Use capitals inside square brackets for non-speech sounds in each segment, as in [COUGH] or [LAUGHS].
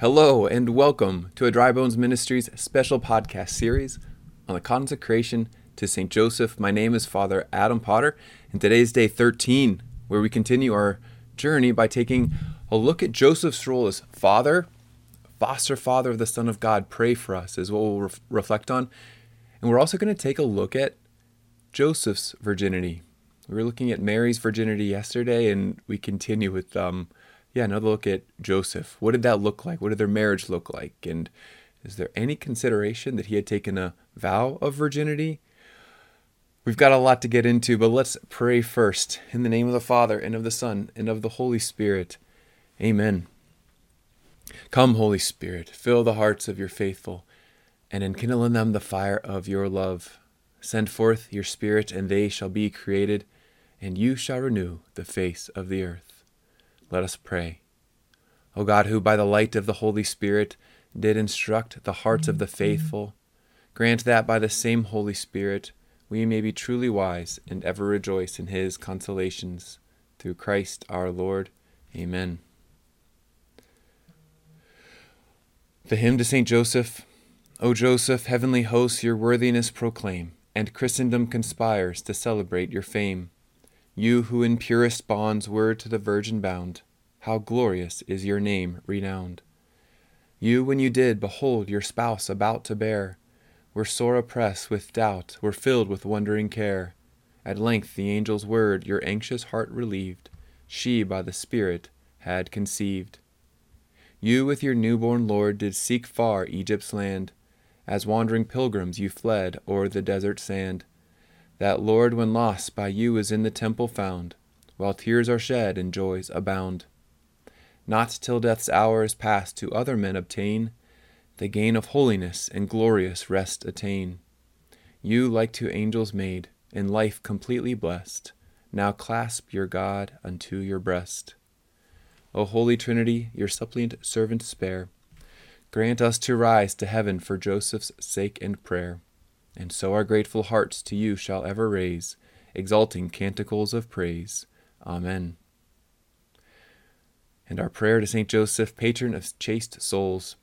Hello and welcome to a Dry Bones Ministries special podcast series on the consecration to St. Joseph. My name is Father Adam Potter, and today is day 13, where we continue our journey by taking a look at Joseph's role as father, foster father of the Son of God. Pray for us is what we'll re- reflect on. And we're also going to take a look at Joseph's virginity. We were looking at Mary's virginity yesterday, and we continue with um, yeah, another look at Joseph. What did that look like? What did their marriage look like? And is there any consideration that he had taken a vow of virginity? We've got a lot to get into, but let's pray first. In the name of the Father, and of the Son, and of the Holy Spirit. Amen. Come, Holy Spirit, fill the hearts of your faithful, and enkindle in them the fire of your love. Send forth your Spirit, and they shall be created, and you shall renew the face of the earth. Let us pray. O God, who by the light of the Holy Spirit did instruct the hearts of the faithful, grant that by the same Holy Spirit we may be truly wise and ever rejoice in his consolations. Through Christ our Lord. Amen. The hymn to St. Joseph. O Joseph, heavenly hosts your worthiness proclaim, and Christendom conspires to celebrate your fame. You who in purest bonds were to the Virgin bound, how glorious is your name renowned. You, when you did behold your spouse about to bear, were sore oppressed with doubt, were filled with wondering care. At length the angel's word your anxious heart relieved, she by the Spirit had conceived. You with your newborn Lord did seek far Egypt's land, as wandering pilgrims you fled o'er the desert sand. That Lord, when lost by you, is in the temple found, while tears are shed and joys abound. Not till death's hour is past to other men obtain the gain of holiness and glorious rest attain. You, like to angels made, in life completely blessed, now clasp your God unto your breast. O Holy Trinity, your suppliant servant spare. Grant us to rise to heaven for Joseph's sake and prayer and so our grateful hearts to you shall ever raise, exalting canticles of praise. Amen. And our prayer to Saint Joseph, patron of chaste souls.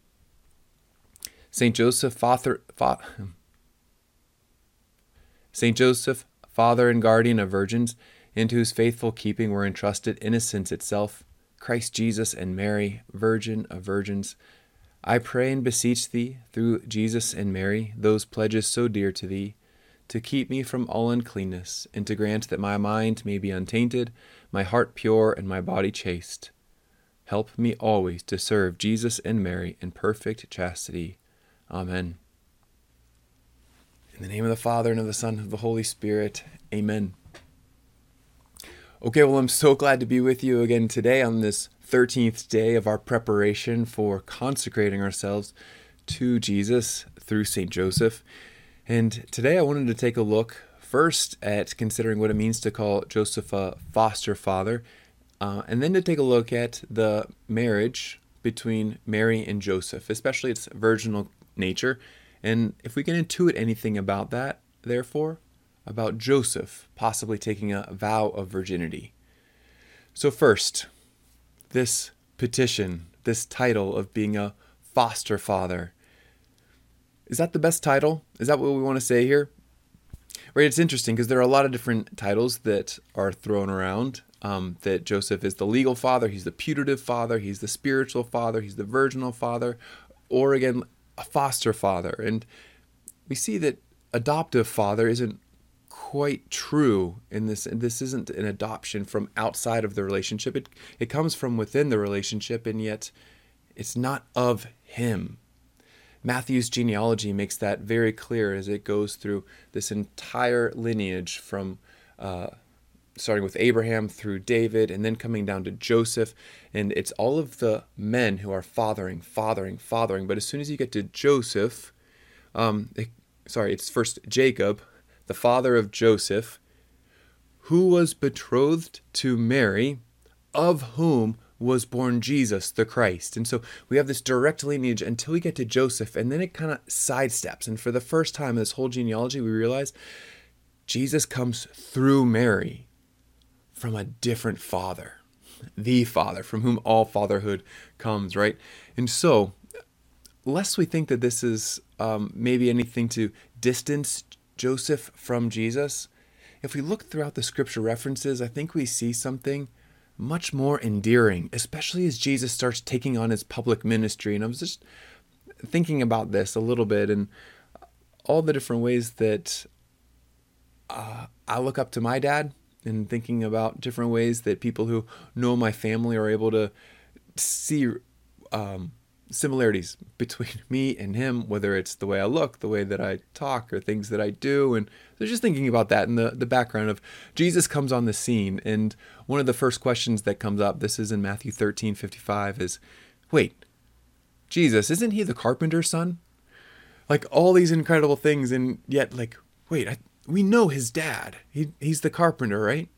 Saint Joseph, father, fa- [LAUGHS] Saint Joseph, father and guardian of virgins, into whose faithful keeping were entrusted innocence itself, Christ Jesus and Mary, Virgin of virgins, I pray and beseech thee, through Jesus and Mary, those pledges so dear to thee, to keep me from all uncleanness, and to grant that my mind may be untainted, my heart pure, and my body chaste. Help me always to serve Jesus and Mary in perfect chastity. Amen. In the name of the Father, and of the Son, and of the Holy Spirit. Amen. Okay, well, I'm so glad to be with you again today on this 13th day of our preparation for consecrating ourselves to Jesus through St. Joseph. And today I wanted to take a look first at considering what it means to call Joseph a foster father, uh, and then to take a look at the marriage between Mary and Joseph, especially its virginal nature. And if we can intuit anything about that, therefore, about Joseph possibly taking a vow of virginity. So, first, this petition, this title of being a foster father. Is that the best title? Is that what we want to say here? Right, it's interesting because there are a lot of different titles that are thrown around. Um, that Joseph is the legal father, he's the putative father, he's the spiritual father, he's the virginal father, or again, a foster father. And we see that adoptive father isn't quite true in this and this isn't an adoption from outside of the relationship it it comes from within the relationship and yet it's not of him Matthew's genealogy makes that very clear as it goes through this entire lineage from uh, starting with Abraham through David and then coming down to Joseph. And it's all of the men who are fathering, fathering, fathering. But as soon as you get to Joseph, um, it, sorry, it's first Jacob, the father of Joseph, who was betrothed to Mary, of whom was born Jesus the Christ. And so we have this direct lineage until we get to Joseph, and then it kind of sidesteps. And for the first time in this whole genealogy, we realize Jesus comes through Mary from a different father. the Father, from whom all fatherhood comes, right? And so, lest we think that this is um, maybe anything to distance Joseph from Jesus, if we look throughout the scripture references, I think we see something much more endearing, especially as Jesus starts taking on his public ministry. And I was just thinking about this a little bit and all the different ways that uh, I look up to my dad and thinking about different ways that people who know my family are able to see um, similarities between [LAUGHS] me and him, whether it's the way I look, the way that I talk, or things that I do. And so just thinking about that in the, the background of Jesus comes on the scene. And one of the first questions that comes up, this is in Matthew 13 55, is wait, Jesus, isn't he the carpenter's son? Like all these incredible things, and yet, like, wait, I, we know his dad. He, he's the carpenter, right?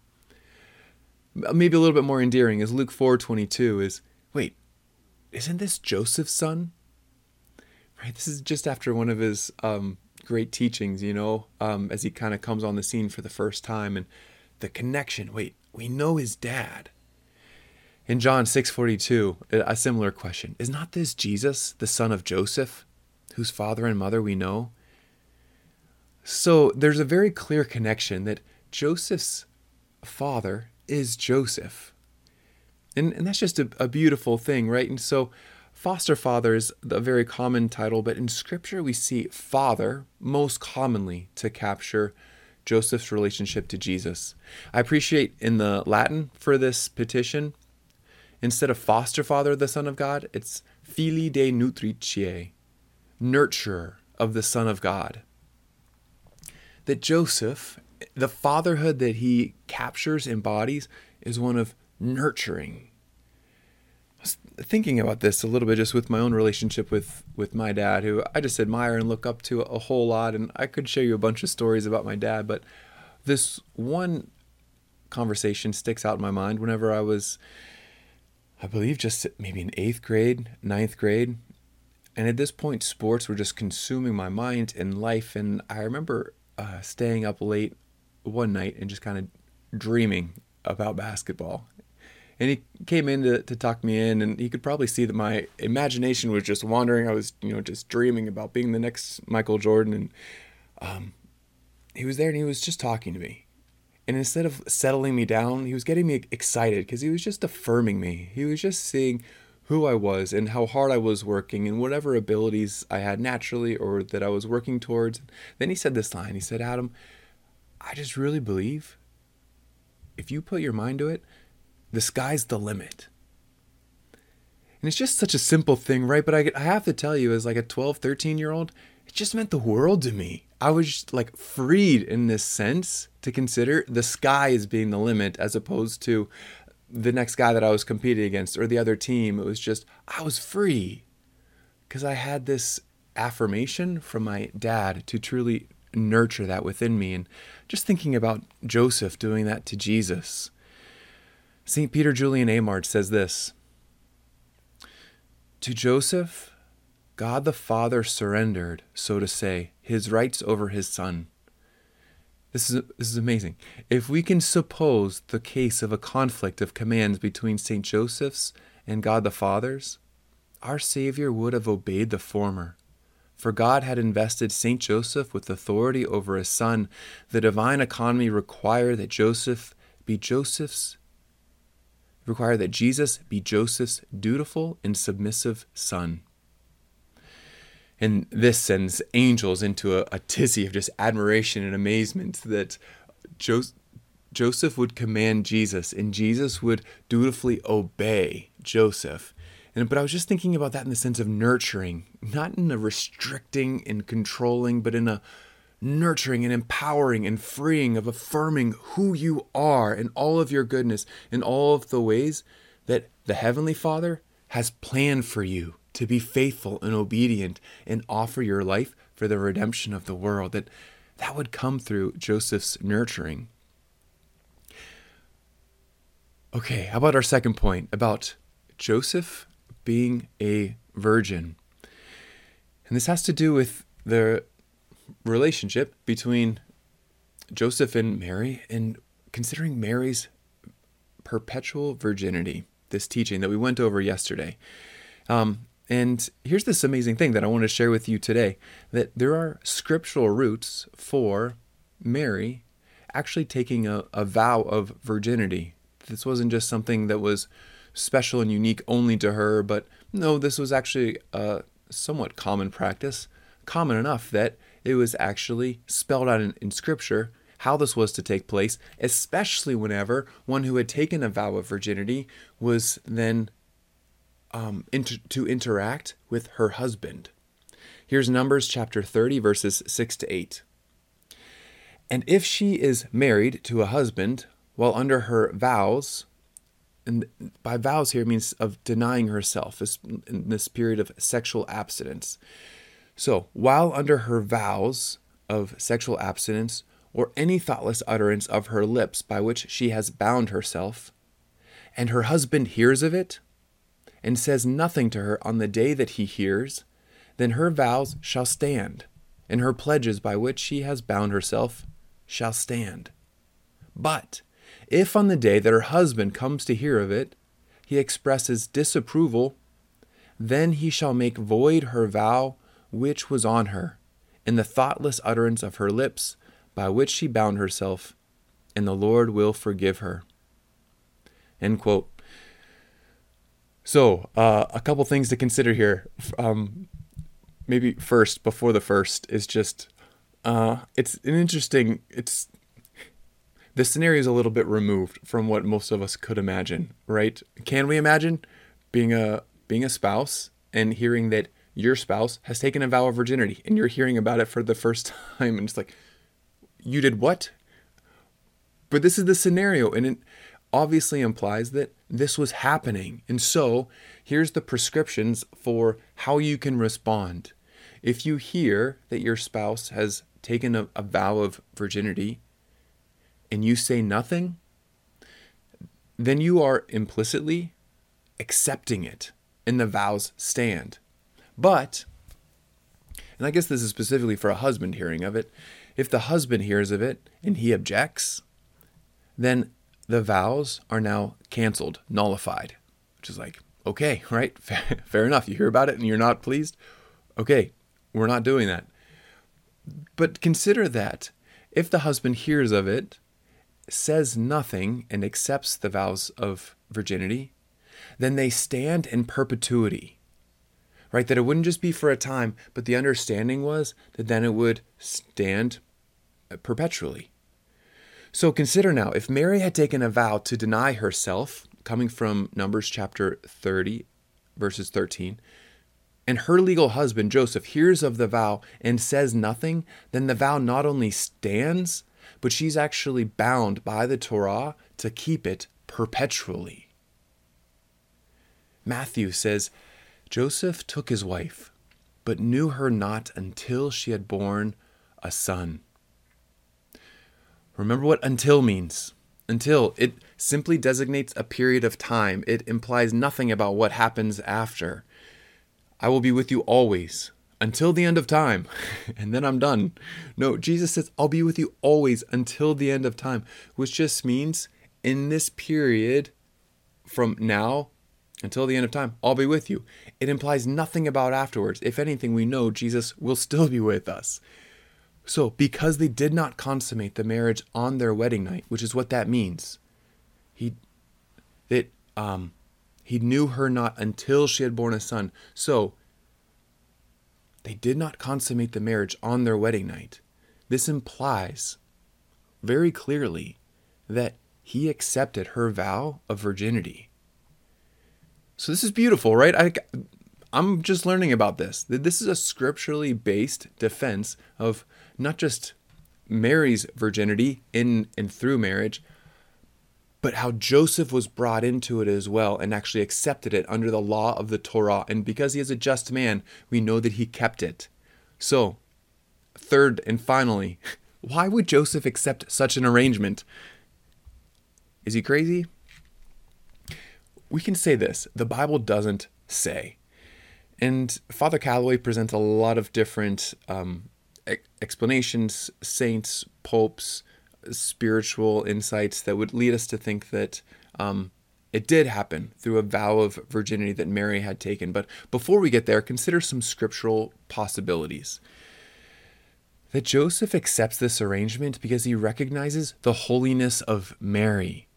Maybe a little bit more endearing is Luke 4:22 is, wait, isn't this Joseph's son? Right? This is just after one of his um, great teachings, you know, um, as he kind of comes on the scene for the first time and the connection. Wait, we know his dad. In John 6:42, a similar question. Is not this Jesus, the son of Joseph, whose father and mother we know? So there's a very clear connection that Joseph's father is Joseph. And, and that's just a, a beautiful thing, right? And so foster father is a very common title, but in scripture we see father most commonly to capture Joseph's relationship to Jesus. I appreciate in the Latin for this petition, instead of foster father, the Son of God, it's filii Dei nutritie, nurturer of the Son of God. That Joseph, the fatherhood that he captures, embodies, is one of nurturing. I was thinking about this a little bit just with my own relationship with with my dad, who I just admire and look up to a whole lot. And I could show you a bunch of stories about my dad, but this one conversation sticks out in my mind whenever I was, I believe, just maybe in eighth grade, ninth grade. And at this point, sports were just consuming my mind and life. And I remember uh, staying up late one night and just kind of dreaming about basketball. And he came in to, to talk me in and he could probably see that my imagination was just wandering. I was you know just dreaming about being the next michael jordan and um, he was there and he was just talking to me. And instead of settling me down he was getting me excited because he was just affirming me. He was just seeing who i was and how hard i was working and whatever abilities i had naturally or that i was working towards then he said this line he said adam i just really believe if you put your mind to it the sky's the limit. And it's just such a simple thing, right? But I, I have to tell you, as like a 12, 13 year old, it just meant the world to me. I was like freed in this sense to consider the sky as being the limit as opposed to the next guy that I was competing against or the other team. It was just, I was free because I had this affirmation from my dad to truly nurture that within me. And just thinking about Joseph doing that to Jesus St. Peter Julian Eymard says this To Joseph, God the Father surrendered, so to say, his rights over his son. This is, this is amazing. If we can suppose the case of a conflict of commands between St. Joseph's and God the Father's, our Savior would have obeyed the former. For God had invested St. Joseph with authority over his son. The divine economy required that Joseph be Joseph's require that Jesus be Joseph's dutiful and submissive son. And this sends angels into a, a tizzy of just admiration and amazement that jo- Joseph would command Jesus and Jesus would dutifully obey Joseph. And, but I was just thinking about that in the sense of nurturing, not in a restricting and controlling, but in a nurturing and empowering and freeing, of affirming who you are and all of your goodness and all of the ways that the Heavenly Father has planned for you to be faithful and obedient and offer your life for the redemption of the world. That that would come through Joseph's nurturing. Okay, how about our second point about Joseph being a virgin? And this has to do with the relationship between Joseph and Mary and considering Mary's perpetual virginity, this teaching that we went over yesterday. Um, and here's this amazing thing that I want to share with you today that there are scriptural roots for Mary actually taking a, a vow of virginity. This wasn't just something that was special and unique only to her, but no, this was actually a somewhat common practice, common enough that it was actually spelled out in, in Scripture how this was to take place, especially whenever one who had taken a vow of virginity was then um, inter- to interact with her husband. Here's Numbers chapter 30, verses 6 to 8. And if she is married to a husband while under her vows, and by vows here means of denying herself in this period of sexual abstinence. So, while under her vows of sexual abstinence, or any thoughtless utterance of her lips by which she has bound herself, and her husband hears of it, and says nothing to her on the day that he hears, then her vows shall stand, and her pledges by which she has bound herself shall stand. But if on the day that her husband comes to hear of it, he expresses disapproval, then he shall make void her vow which was on her, in the thoughtless utterance of her lips, by which she bound herself, and the Lord will forgive her. End quote. So, uh, a couple things to consider here. Um, maybe first, before the first, is just uh, it's an interesting. It's the scenario is a little bit removed from what most of us could imagine, right? Can we imagine being a being a spouse and hearing that your spouse has taken a vow of virginity and you're hearing about it for the first [LAUGHS] time and it's like you did what? But this is the scenario and it obviously implies that this was happening. And so, here's the prescriptions for how you can respond. If you hear that your spouse has taken a, a vow of virginity, and you say nothing, then you are implicitly accepting it and the vows stand. But, and I guess this is specifically for a husband hearing of it, if the husband hears of it and he objects, then the vows are now canceled, nullified, which is like, okay, [LAUGHS] right? Fair, fair enough. You hear about it and you're not pleased. Okay, we're not doing that. But consider that if the husband hears of it says nothing and accepts the vows of virginity, then they stand in perpetuity. Right? That it wouldn't just be for a time, but the understanding was that then it would stand perpetually. So consider now if Mary had taken a vow to deny herself, coming from Numbers chapter 30, verses 13, and her legal husband Joseph hears of the vow and says nothing, then the vow not only stands, but she's actually bound by the Torah to keep it perpetually. Matthew says Joseph took his wife, but knew her not until she had borne a son. Remember what until means. Until it simply designates a period of time, it implies nothing about what happens after. I will be with you always, until the end of time, [LAUGHS] and then I'm done. No, Jesus says, I'll be with you always until the end of time, which just means in this period from now until the end of time, I'll be with you. It implies nothing about afterwards. If anything, we know Jesus will still be with us. So, because they did not consummate the marriage on their wedding night, which is what that means, he that um he knew her not until she had borne a son. So, they did not consummate the marriage on their wedding night. This implies very clearly that he accepted her vow of virginity. So this is beautiful, right? I, I'm just learning about this. This is a scripturally based defense of not just Mary's virginity in and through marriage, but how Joseph was brought into it as well and actually accepted it under the law of the Torah. And because he is a just man, we know that he kept it. So, third and finally, [LAUGHS] why would Joseph accept such an arrangement? Is he crazy? We can say this the Bible doesn't say. And Father Calloway presents a lot of different um, explanations, saints, popes, spiritual insights that would lead us to think that Um, it did happen through a vow of virginity that Mary had taken. But before we get there, consider some scriptural possibilities. That Joseph accepts this arrangement because he recognizes the holiness of Mary,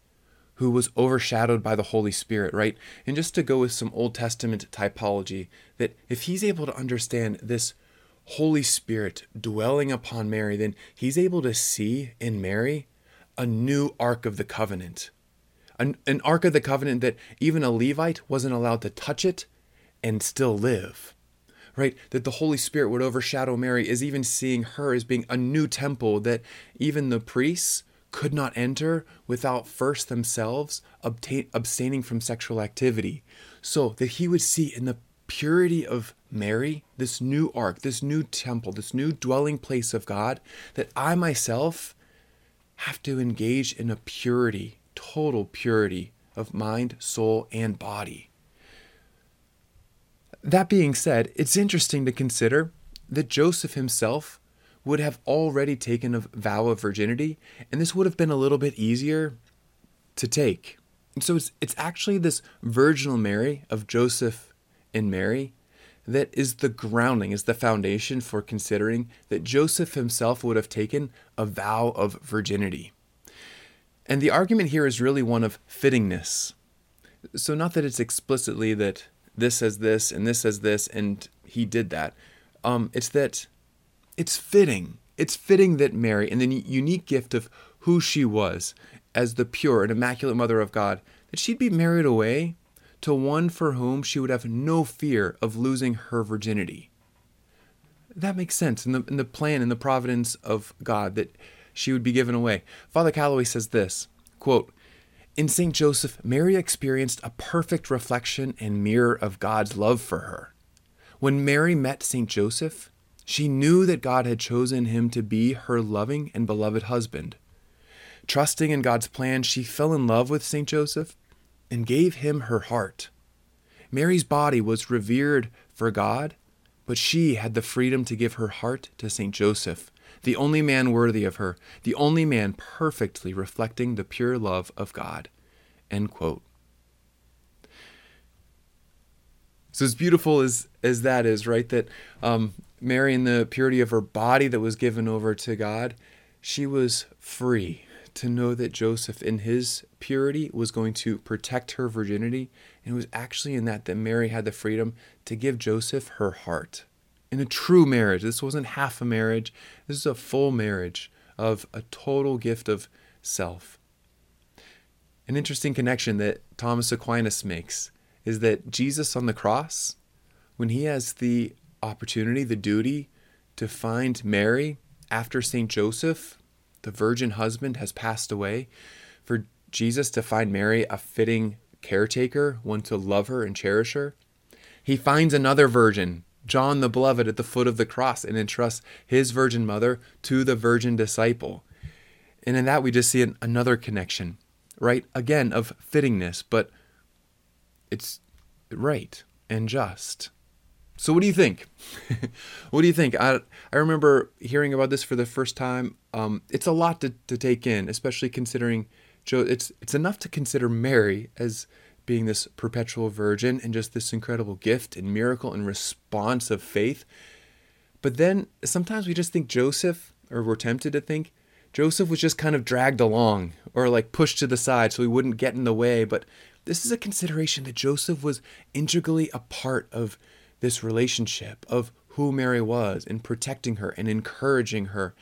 who was overshadowed by the Holy Spirit, right? And just to go with some Old Testament typology, that if he's able to understand this Holy Spirit dwelling upon Mary, then he's able to see in Mary a new Ark of the Covenant. An, an Ark of the Covenant that even a Levite wasn't allowed to touch it and still live. Right? That the Holy Spirit would overshadow Mary is even seeing her as being a new temple that even the priests could not enter without first themselves obtain, abstaining from sexual activity. So that he would see in the purity of Mary, this new ark, this new temple, this new dwelling place of God, that I myself have to engage in a purity, total purity of mind, soul, and body. That being said, it's interesting to consider that Joseph himself would have already taken a vow of virginity, and this would have been a little bit easier to take. And so it's, it's actually this virginal Mary of Joseph and Mary that is the grounding, is the foundation for considering that Joseph himself would have taken a vow of virginity. And the argument here is really one of fittingness. So, not that it's explicitly that this says this and this says this and he did that. Um, it's that it's fitting. It's fitting that Mary, in the unique gift of who she was as the pure and immaculate mother of God, that she'd be married away to one for whom she would have no fear of losing her virginity. That makes sense in the, in the plan and the providence of God that she would be given away. Father Calloway says this quote, In St. Joseph, Mary experienced a perfect reflection and mirror of God's love for her. When Mary met St. Joseph, she knew that God had chosen him to be her loving and beloved husband. Trusting in God's plan, she fell in love with St. Joseph and gave him her heart. Mary's body was revered for God, but she had the freedom to give her heart to St. Joseph, the only man worthy of her, the only man perfectly reflecting the pure love of God. So as beautiful as as that is, right? That um, Mary, in the purity of her body that was given over to God, she was free to know that Joseph, in his purity, was going to protect her virginity. And it was actually in that that Mary had the freedom to give Joseph her heart. In a true marriage, this wasn't half a marriage, this is a full marriage of a total gift of self. An interesting connection that Thomas Aquinas makes is that Jesus on the cross, when he has the opportunity, the duty to find Mary after St. Joseph the virgin husband has passed away, for Jesus to find Mary a fitting caretaker, one to love her and cherish her. He finds another virgin, John the Beloved, at the foot of the cross and entrusts his virgin mother to the virgin disciple. And in that, we just see an, another connection, right? Again, of fittingness, but it's right and just. So what do you think? [LAUGHS] what do you think? I I remember hearing about this for the first time. Um, it's a lot to, to take in, especially considering Joe. It's it's enough to consider Mary as being this perpetual virgin and just this incredible gift and miracle and response of faith. But then sometimes we just think Joseph, or we're tempted to think Joseph was just kind of dragged along or like pushed to the side so he wouldn't get in the way. But this is a consideration that Joseph was integrally a part of this relationship of who Mary was and protecting her and encouraging her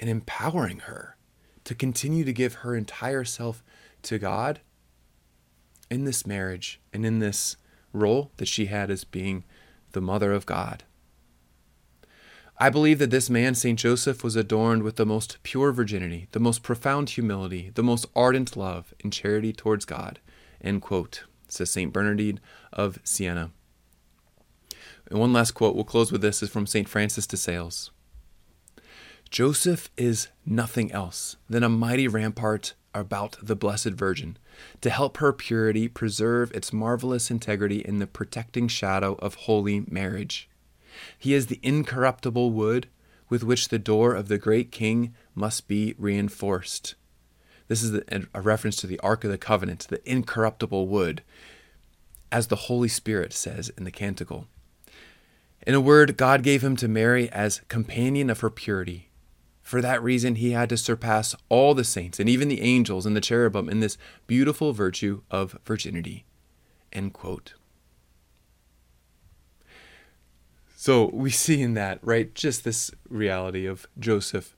and empowering her to continue to give her entire self to God in this marriage and in this role that she had as being the mother of God. I believe that this man, St. Joseph, was adorned with the most pure virginity, the most profound humility, the most ardent love and charity towards God. End quote, says St. Bernardine of Siena. And one last quote, we'll close with this, is from St. Francis de Sales. Joseph is nothing else than a mighty rampart about the Blessed Virgin to help her purity preserve its marvelous integrity in the protecting shadow of holy marriage. He is the incorruptible wood with which the door of the great king must be reinforced. This is a reference to the Ark of the Covenant, the incorruptible wood, as the Holy Spirit says in the Canticle. In a word, God gave him to Mary as companion of her purity. For that reason, he had to surpass all the saints and even the angels and the cherubim in this beautiful virtue of virginity. End quote. So we see in that, right, just this reality of Joseph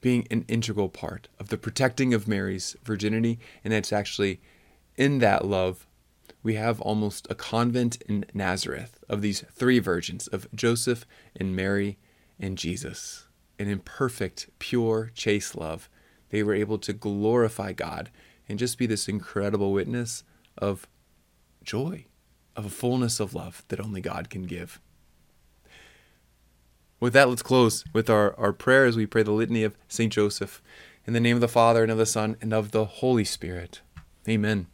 being an integral part of the protecting of Mary's virginity, and it's actually in that love we have almost a convent in Nazareth of these three virgins of Joseph and Mary and Jesus. An imperfect, pure, chaste love. They were able to glorify God and just be this incredible witness of joy, of a fullness of love that only God can give. With that, let's close with our, our prayer as we pray the litany of St. Joseph. In the name of the Father, and of the Son, and of the Holy Spirit. Amen.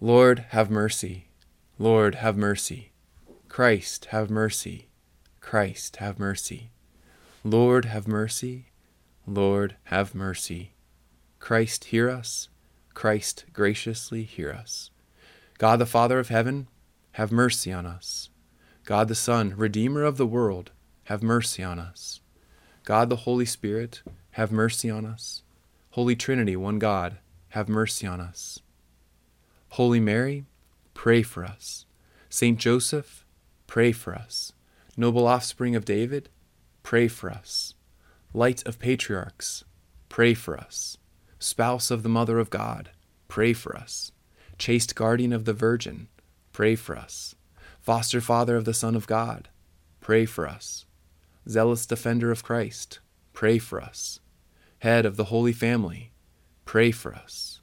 Lord, have mercy. Lord, have mercy. Christ, have mercy. Christ, have mercy. Lord, have mercy. Lord, have mercy. Christ, hear us. Christ, graciously hear us. God the Father of heaven, have mercy on us. God the Son, Redeemer of the world, have mercy on us. God the Holy Spirit, have mercy on us. Holy Trinity, one God, have mercy on us. Holy Mary, pray for us. Saint Joseph, pray for us. Noble offspring of David, pray for us. Light of patriarchs, pray for us. Spouse of the Mother of God, pray for us. Chaste guardian of the Virgin, pray for us foster father of the Son of God, pray for us. Zealous defender of Christ, pray for us. Head of the Holy Family, pray for us.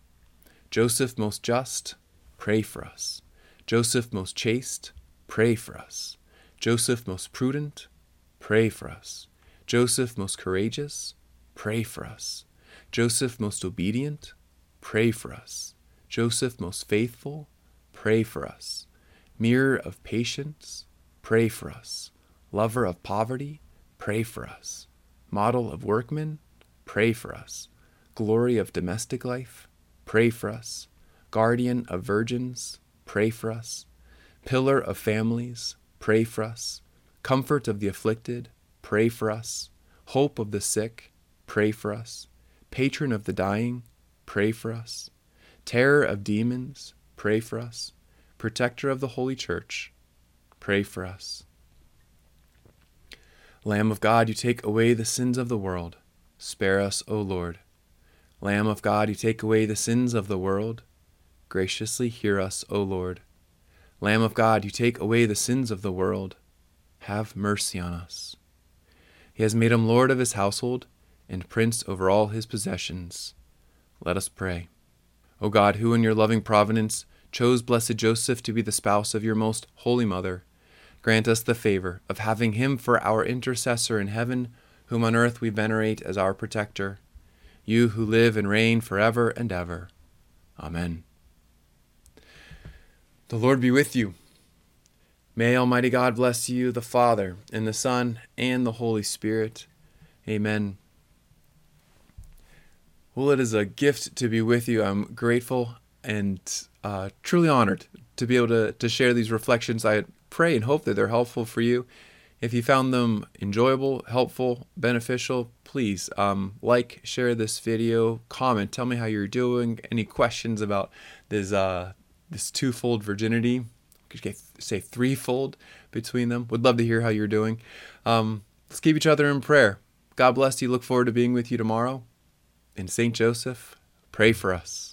Joseph most just, pray for us. Joseph most chaste, pray for us. Joseph most prudent, pray for us. Joseph most courageous, pray for us. Joseph most obedient, pray for us. Joseph most faithful, pray for us. Mirror of patience, pray for us. Lover of poverty, pray for us. Model of workmen, pray for us. Glory of domestic life, pray for us. Guardian of virgins, pray for us. Pillar of families, pray for us. Comfort of the afflicted, pray for us. Hope of the sick, pray for us. Patron of the dying, pray for us. Terror of demons, pray for us protector of the Holy Church, pray for us. Lamb of God, you take away the sins of the world, spare us, O Lord. Lamb of God, you take away the sins of the world, graciously hear us, O Lord. Lamb of God, you take away the sins of the world, have mercy on us. He has made him Lord of his household and prince over all his possessions. Let us pray. O God, who in your loving providence chose Blessed Joseph to be the spouse of your most holy mother, grant us the favor of having him for our intercessor in heaven, whom on earth we venerate as our protector. You who live and reign forever and ever. Amen. The Lord be with you. May Almighty God bless you, the Father, and the Son, and the Holy Spirit. Amen. Well, it is a gift to be with you. I'm grateful and uh, truly honored to be able to, to share these reflections. I pray and hope that they're helpful for you. If you found them enjoyable, helpful, beneficial, please um, like, share this video, comment, tell me how you're doing. Any questions about this uh, this twofold virginity? Say threefold between them? Would love to hear how you're doing. Um, let's keep each other in prayer. God bless you. Look forward to being with you tomorrow. And Saint Joseph, pray for us.